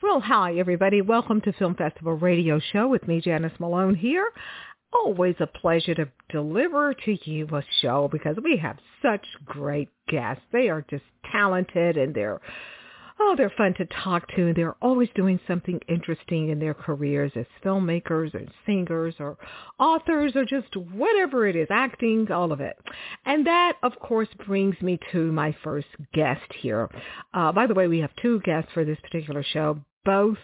Well, hi, everybody. Welcome to Film Festival Radio Show with me, Janice Malone here. Always a pleasure to deliver to you a show because we have such great guests. They are just talented and they're oh, they're fun to talk to. They're always doing something interesting in their careers as filmmakers or singers or authors or just whatever it is, acting, all of it. And that, of course, brings me to my first guest here. Uh, by the way, we have two guests for this particular show. Both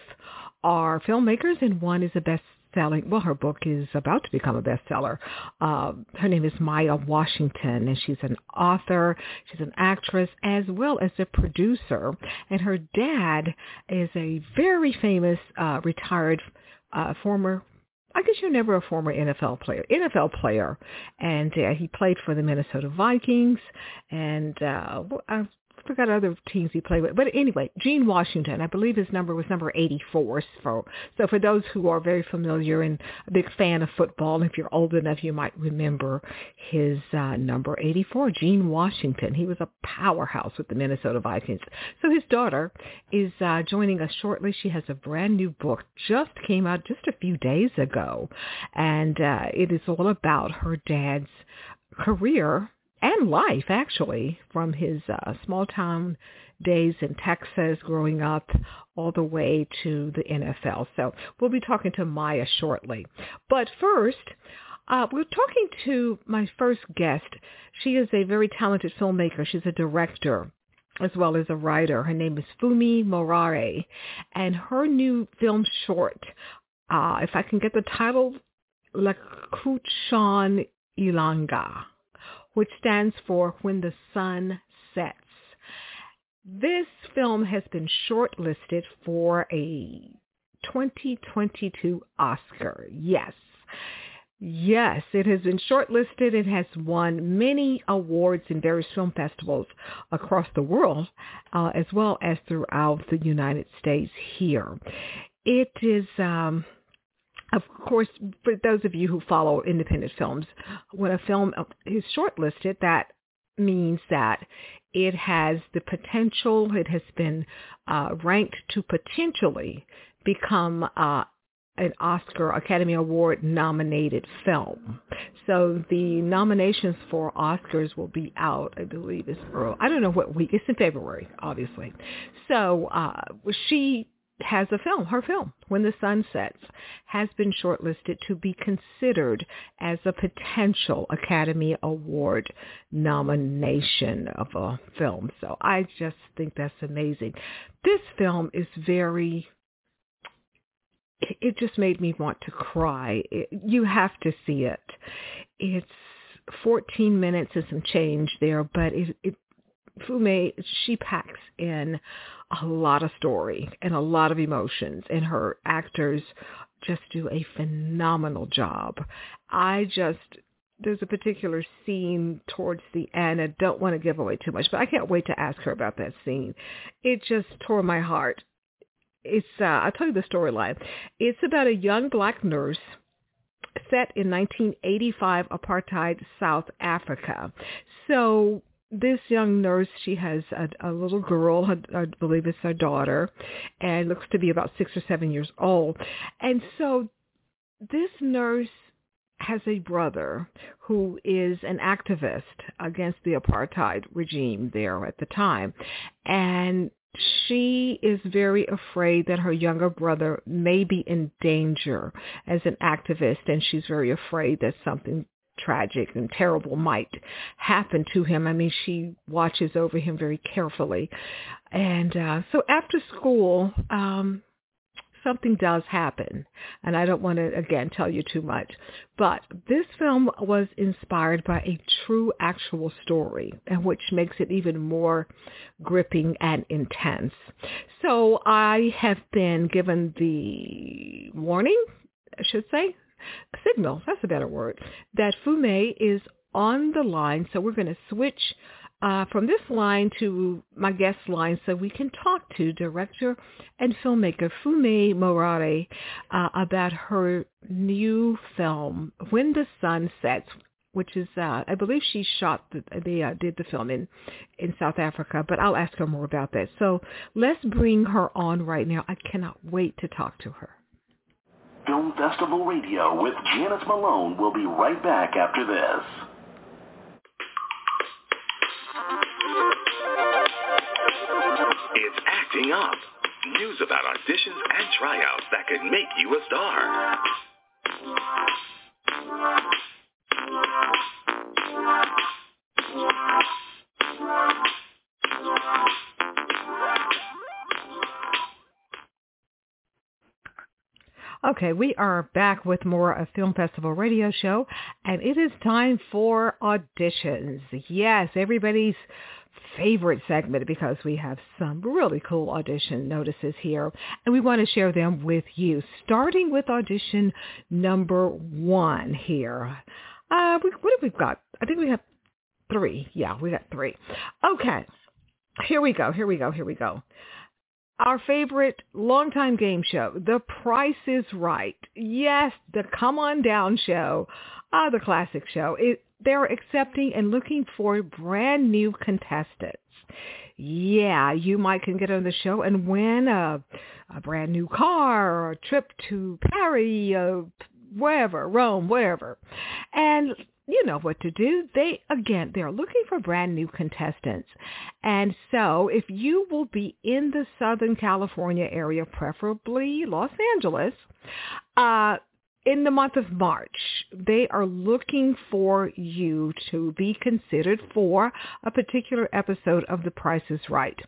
are filmmakers and one is a best selling. Well, her book is about to become a bestseller. Uh, her name is Maya Washington, and she's an author. She's an actress as well as a producer. And her dad is a very famous uh, retired uh, former I guess you're never a former NFL player, NFL player, and uh, he played for the Minnesota Vikings, and uh, I forgot other teams he played with. But anyway, Gene Washington, I believe his number was number 84. So, so for those who are very familiar and a big fan of football, if you're old enough, you might remember his uh, number 84, Gene Washington. He was a powerhouse with the Minnesota Vikings. So his daughter is uh, joining us shortly. She has a brand new book, just came out just a few days ago, and uh, it is all about her dad's career and life actually from his uh, small town days in Texas growing up all the way to the NFL. So we'll be talking to Maya shortly. But first, uh, we're talking to my first guest. She is a very talented filmmaker. She's a director as well as a writer. Her name is Phumi Morare. And her new film short, uh, if I can get the title, Lakutshon' Ilanga which stands for When the Sun Sets. This film has been shortlisted for a 2022 Oscar. Yes. Yes, it has been shortlisted. It has won many awards in various film festivals across the world, uh, as well as throughout the United States here. It is um, of course, for those of you who follow independent films, when a film is shortlisted, that means that it has the potential, it has been uh, ranked to potentially become uh, an Oscar Academy Award nominated film. So the nominations for Oscars will be out, I believe, is early. I don't know what week. It's in February, obviously. So uh, she has a film, her film, When the Sun Sets, has been shortlisted to be considered as a potential Academy Award nomination of a film. So I just think that's amazing. This film is very, it just made me want to cry. It, you have to see it. It's 14 minutes and some change there, but it, it Phumi, she packs in a lot of story and a lot of emotions, and her actors just do a phenomenal job. I just there's a particular scene towards the end. I don't want to give away too much, but I can't wait to ask her about that scene. It just tore my heart. It's uh, I'll tell you the storyline. It's about a young black nurse set in 1985 apartheid South Africa. So this young nurse, she has a, a little girl, I believe it's her daughter, and looks to be about six or seven years old. And so this nurse has a brother who is an activist against the apartheid regime there at the time. And she is very afraid that her younger brother may be in danger as an activist and she's very afraid that something tragic and terrible might happen to him. I mean, she watches over him very carefully. And uh, so after school, um, something does happen, and I don't want to again tell you too much, but this film was inspired by a true actual story, and which makes it even more gripping and intense. So I have been given the warning, I should say, signal, that's a better word, that Phumi is on the line. So we're going to switch uh, from this line to my guest line so we can talk to director and filmmaker Phumi Morare uh, about her new film, When the Sun Sets, which is, uh, I believe she shot, the, they uh, did the film in, in South Africa, but I'll ask her more about that. So let's bring her on right now. I cannot wait to talk to her. Film Festival Radio with Janice Malone will be right back after this. It's acting up. News about auditions and tryouts that could make you a star. Okay, we are back with more of Film Festival Radio Show, and it is time for auditions. Yes, everybody's favorite segment because we have some really cool audition notices here, and we want to share them with you. Starting with audition number one here. Uh, what have we got? I think we have three. Yeah, we got three. Okay, here we go. Here we go. Here we go our favorite longtime game show, The Price is Right. Yes, the Come On Down show, uh, the classic show. It, they're accepting and looking for brand new contestants. Yeah, you might can get on the show and win a, a brand new car or a trip to Paris, uh, wherever, Rome, wherever. And you know what to do. They, again, they're looking for brand new contestants. And so if you will be in the Southern California area, preferably Los Angeles, uh, in the month of March, they are looking for you to be considered for a particular episode of The Price is Right.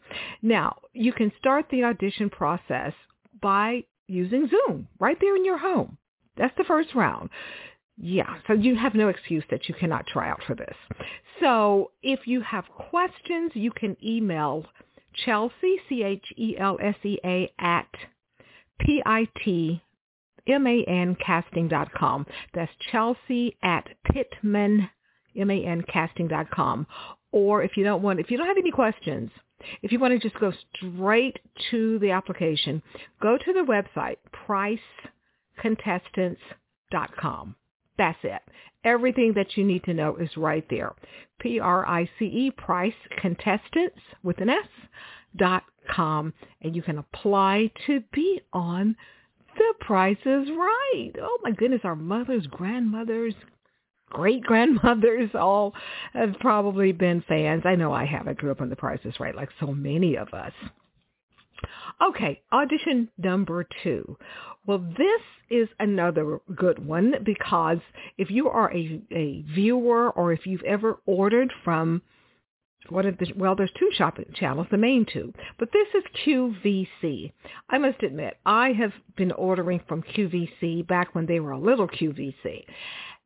Now, you can start the audition process by using Zoom right there in your home. That's the first round. Yeah, so you have no excuse that you cannot try out for this. So if you have questions, you can email Chelsea, C-H-E-L-S-E-A, at P-I-T-M-A-N casting.com. That's Chelsea at Pitman, M-A-N casting.com. Or if you don't want, if you don't have any questions, if you want to just go straight to the application, go to the website, pricecontestants.com. That's it. Everything that you need to know is right there. P-R-I-C-E, price contestants with an S dot com. And you can apply to be on The Price is Right. Oh my goodness, our mothers, grandmothers, great grandmothers all have probably been fans. I know I have. I grew up on The Price is Right like so many of us. Okay, audition number two. Well, this is another good one because if you are a, a viewer or if you've ever ordered from what are the, well, there's two shopping channels, the main two, but this is QVC. I must admit, I have been ordering from QVC back when they were a little QVC.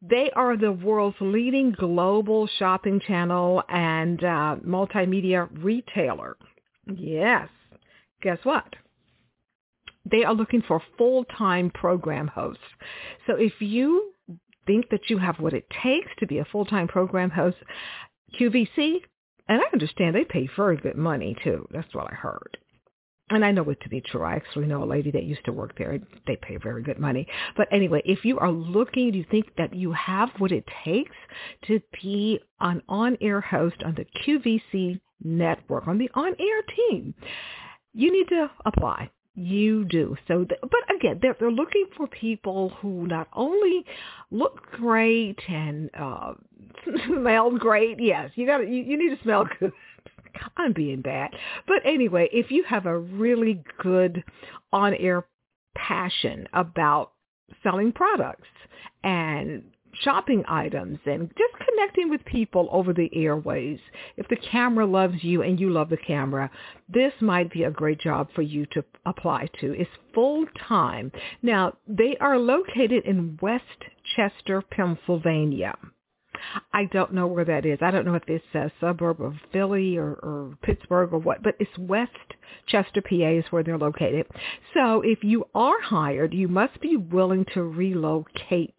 They are the world's leading global shopping channel and uh, multimedia retailer. Yes. Guess what? they are looking for full-time program hosts. So if you think that you have what it takes to be a full-time program host, QVC, and I understand they pay very good money too. That's what I heard. And I know it to be true. I actually know a lady that used to work there. They pay very good money. But anyway, if you are looking, do you think that you have what it takes to be an on-air host on the QVC network, on the on-air team, you need to apply you do. So, th- but again, they're, they're looking for people who not only look great and uh, smell great. Yes, you got you, you need to smell good. I'm being bad, but anyway, if you have a really good on-air passion about selling products and shopping items and just connecting with people over the airways. If the camera loves you and you love the camera, this might be a great job for you to apply to. It's full time. Now, they are located in West Chester, Pennsylvania. I don't know where that is. I don't know if it's a suburb of Philly or, or Pittsburgh or what, but it's West Chester, PA is where they're located. So if you are hired, you must be willing to relocate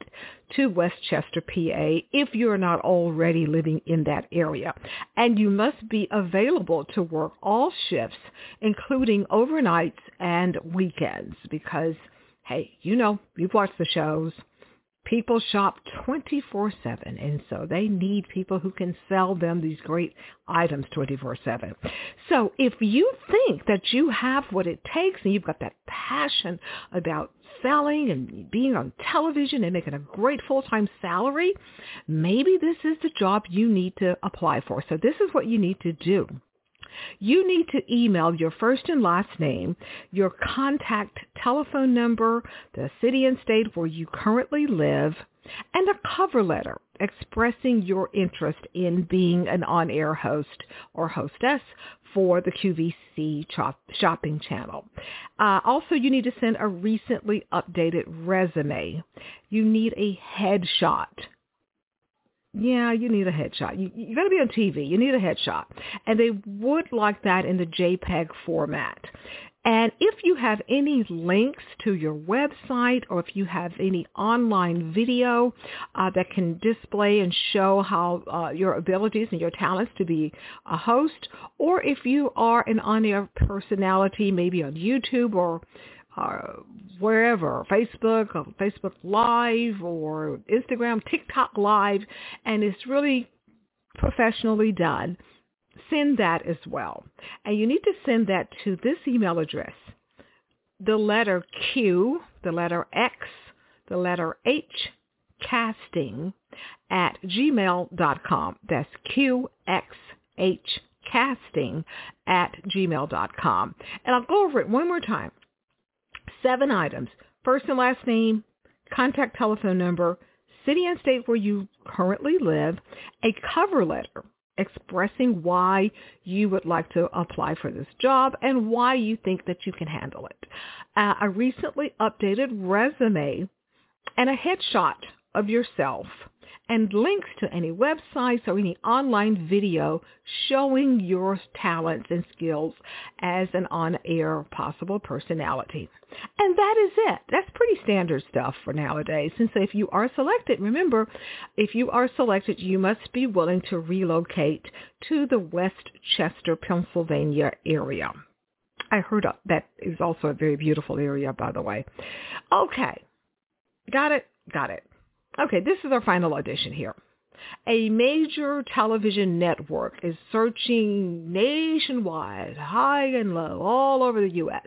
to West Chester, PA if you're not already living in that area. And you must be available to work all shifts, including overnights and weekends because, hey, you know, you've watched the shows people shop 24-7 and so they need people who can sell them these great items 24-7 so if you think that you have what it takes and you've got that passion about selling and being on television and making a great full-time salary maybe this is the job you need to apply for. So this is what you need to do you need to email your first and last name, your contact telephone number, the city and state where you currently live, and a cover letter expressing your interest in being an on-air host or hostess for the QVC shopping channel. Uh, also, you need to send a recently updated resume. You need a headshot yeah, you need a headshot. You, you got to be on TV. You need a headshot. And they would like that in the JPEG format. And if you have any links to your website or if you have any online video uh, that can display and show how uh, your abilities and your talents to be a host, or if you are an on-air personality, maybe on YouTube or uh, wherever, Facebook, or Facebook Live or Instagram, TikTok Live, and it's really professionally done, send that as well. And you need to send that to this email address. The letter Q, the letter X, the letter H, casting at gmail.com. That's QXH casting at gmail.com. And I'll go over it one more time seven items. First and last name, contact telephone number, city and state where you currently live, a cover letter expressing why you would like to apply for this job and why you think that you can handle it. Uh, a recently updated resume and a headshot of yourself and links to any websites or any online video showing your talents and skills as an on-air possible personality. And that is it. That's pretty standard stuff for nowadays. And so if you are selected, remember, if you are selected, you must be willing to relocate to the West Chester, Pennsylvania area. I heard that is also a very beautiful area, by the way. Okay. Got it? Got it. Okay, this is our final audition here. A major television network is searching nationwide, high and low, all over the U.S.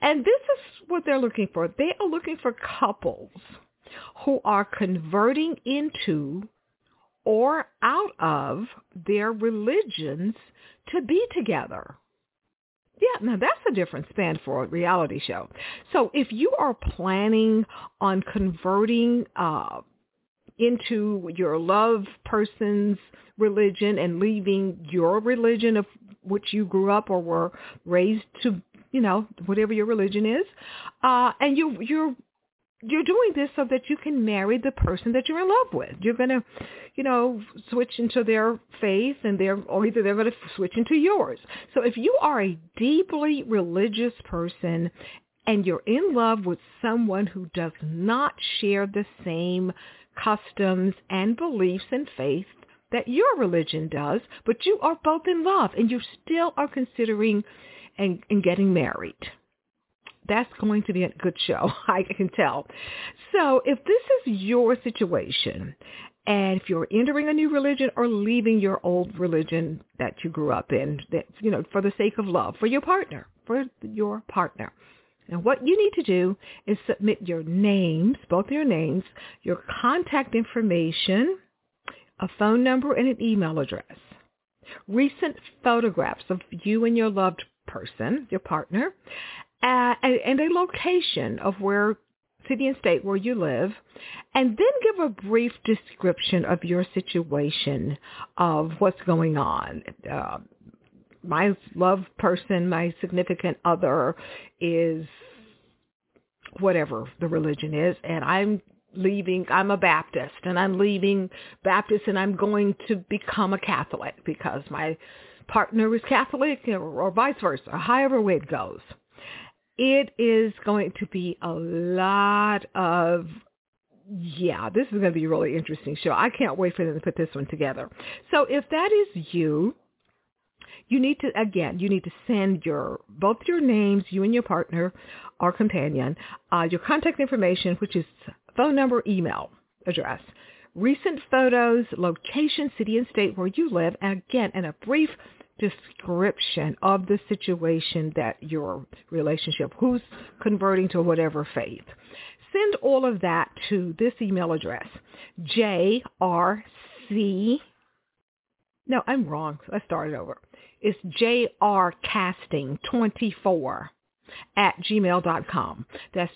And this is what they're looking for. They are looking for couples who are converting into or out of their religions to be together. Yeah, now that's a different span for a reality show. So if you are planning on converting uh, into your love person's religion and leaving your religion of which you grew up or were raised to, you know, whatever your religion is, uh, and you you're you're doing this so that you can marry the person that you're in love with. You're going to, you know, switch into their faith and they're, or either they're going to switch into yours. So if you are a deeply religious person and you're in love with someone who does not share the same customs and beliefs and faith that your religion does, but you are both in love and you still are considering and, and getting married that's going to be a good show. I can tell. So if this is your situation, and if you're entering a new religion or leaving your old religion that you grew up in, that you know, for the sake of love, for your partner, for your partner. And what you need to do is submit your names, both your names, your contact information, a phone number, and an email address. Recent photographs of you and your loved person, your partner, uh, and a location of where city and state where you live, and then give a brief description of your situation of what's going on. Uh, my love person, my significant other is whatever the religion is, and I'm leaving, I'm a Baptist, and I'm leaving Baptist and I'm going to become a Catholic because my partner is Catholic or, or vice versa, however way it goes. It is going to be a lot of yeah, this is going to be a really interesting show. I can't wait for them to put this one together. So if that is you, you need to again you need to send your both your names you and your partner or companion uh, your contact information which is phone number email address recent photos location city and state where you live and again and a brief description of the situation that your relationship who's converting to whatever faith. Send all of that to this email address jrc no i'm wrong. I it over. It's jrcasting24 at gmail.com. That's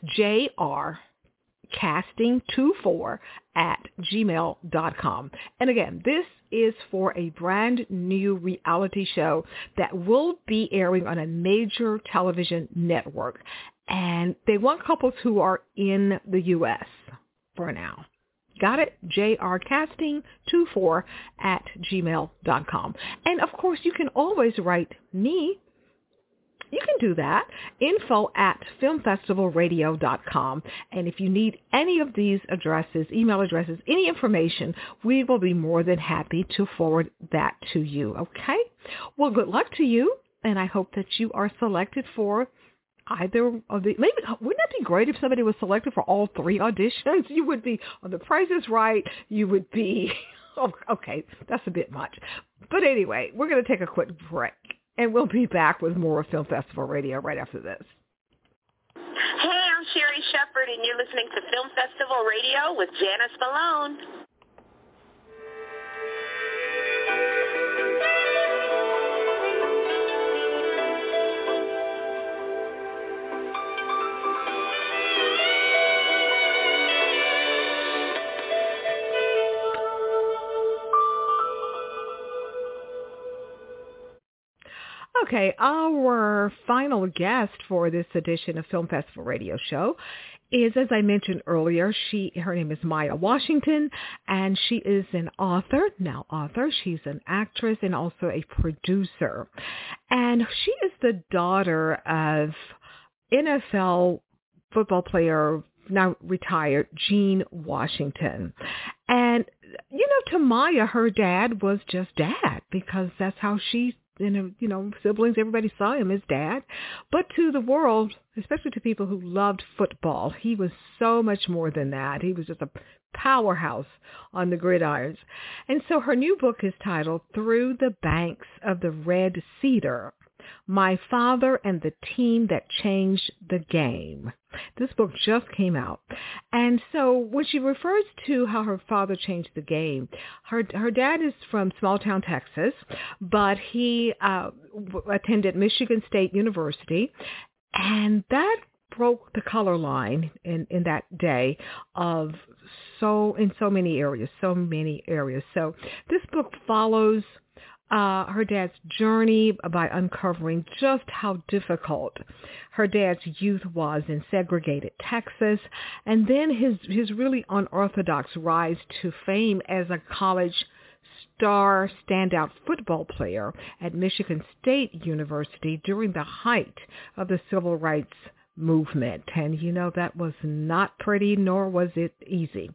jrcasting24 at gmail.com. And again, this is for a brand new reality show that will be airing on a major television network. And they want couples who are in the U.S. for now. Got it? jrcasting24 at gmail.com. And of course, you can always write me. You can do that. Info at filmfestivalradio.com. And if you need any of these addresses, email addresses, any information, we will be more than happy to forward that to you. Okay? Well, good luck to you. And I hope that you are selected for either of the maybe wouldn't that be great if somebody was selected for all three auditions? You would be on the Price is Right. You would be okay. That's a bit much, but anyway, we're going to take a quick break, and we'll be back with more Film Festival Radio right after this. Hey, I'm Sherry Shepard, and you're listening to Film Festival Radio with Janice Malone. Okay, our final guest for this edition of Film Festival Radio Show is, as I mentioned earlier, she her name is Maya Washington, and she is an author. Now, author. She's an actress and also a producer, and she is the daughter of NFL football player now retired Gene Washington, and you know, to Maya, her dad was just dad because that's how she and um, you know siblings everybody saw him as dad. But to the world especially to people who loved football he was so much more than that. He was just a powerhouse on the gridirons. And so her new book is titled through the banks of the red cedar my Father and the Team That Changed the Game. This book just came out. And so when she refers to how her father changed the game, her her dad is from small town Texas, but he uh, attended Michigan State University, and that broke the color line in, in that day of so in so many areas, so many areas. So this book follows uh, her dad's journey by uncovering just how difficult her dad's youth was in segregated Texas, and then his his really unorthodox rise to fame as a college star standout football player at Michigan State University during the height of the civil rights movement. And, you know, that was not pretty, nor was it easy.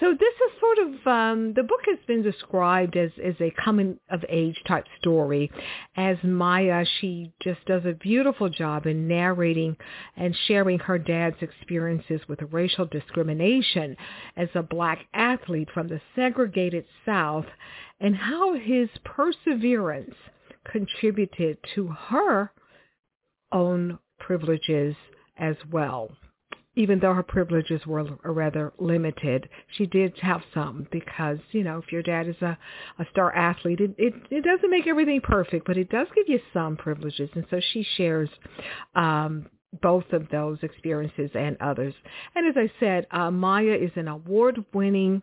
So this is sort of, um, the book has been described as, as a coming of age type story. As Maya, she just does a beautiful job in narrating and sharing her dad's experiences with racial discrimination as a black athlete from the segregated South and how his perseverance contributed to her own privileges as well. Even though her privileges were rather limited, she did have some because, you know, if your dad is a, a star athlete, it, it, it doesn't make everything perfect, but it does give you some privileges. And so she shares um, both of those experiences and others. And as I said, uh, Maya is an award-winning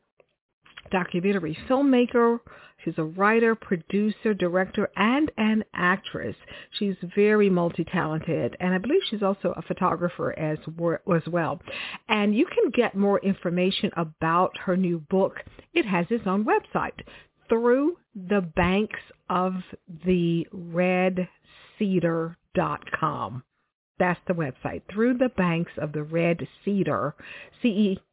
documentary filmmaker. She's a writer, producer, director, and an actress. She's very multi-talented, and I believe she's also a photographer as, as well. And you can get more information about her new book. It has its own website, through the banks of the red cedar.com. That's the website, through the banks of the red cedar, C-E-D-A-R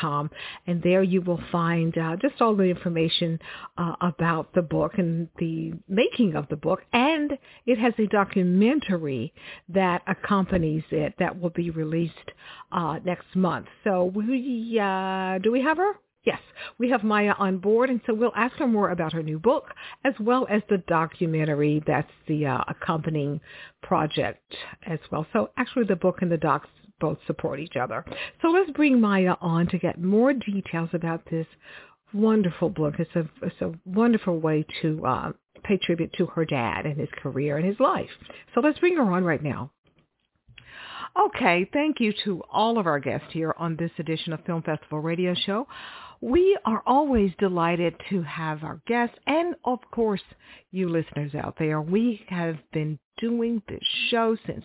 com. And there you will find uh, just all the information uh, about the book and the making of the book. And it has a documentary that accompanies it that will be released uh, next month. So we, uh, do we have her? Yes, we have Maya on board, and so we'll ask her more about her new book as well as the documentary that's the uh, accompanying project as well. So actually the book and the docs both support each other. So let's bring Maya on to get more details about this wonderful book. It's a, it's a wonderful way to uh, pay tribute to her dad and his career and his life. So let's bring her on right now. Okay, thank you to all of our guests here on this edition of Film Festival Radio Show. We are always delighted to have our guests and, of course, you listeners out there. We have been doing this show since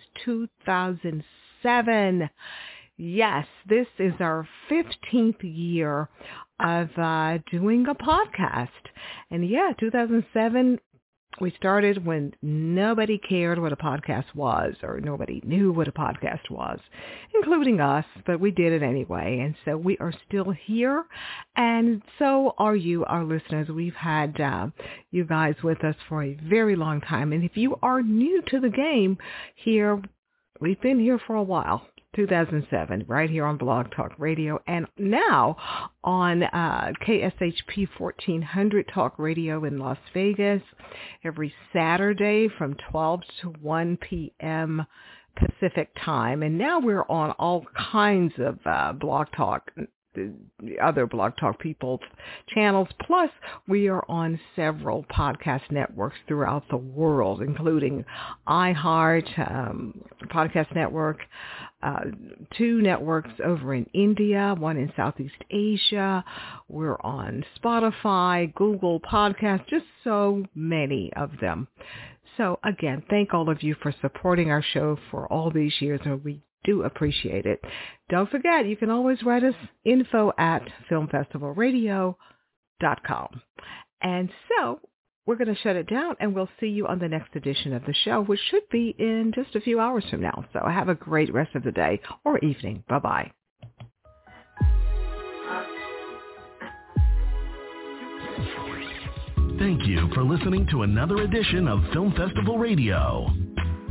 2007. Yes, this is our 15th year of uh, doing a podcast. And yeah, 2007 we started when nobody cared what a podcast was or nobody knew what a podcast was, including us, but we did it anyway. And so we are still here. And so are you, our listeners. We've had uh, you guys with us for a very long time. And if you are new to the game here, we've been here for a while. 2007, right here on Blog Talk Radio, and now on uh, KSHP 1400 Talk Radio in Las Vegas every Saturday from 12 to 1 p.m. Pacific time. And now we're on all kinds of uh, Blog Talk the other Blog Talk People channels. Plus, we are on several podcast networks throughout the world, including iHeart, um, Podcast Network, uh, two networks over in India, one in Southeast Asia. We're on Spotify, Google Podcast, just so many of them. So again, thank all of you for supporting our show for all these years, and we do appreciate it. Don't forget, you can always write us info at filmfestivalradio.com. And so we're going to shut it down and we'll see you on the next edition of the show, which should be in just a few hours from now. So have a great rest of the day or evening. Bye-bye. Thank you for listening to another edition of Film Festival Radio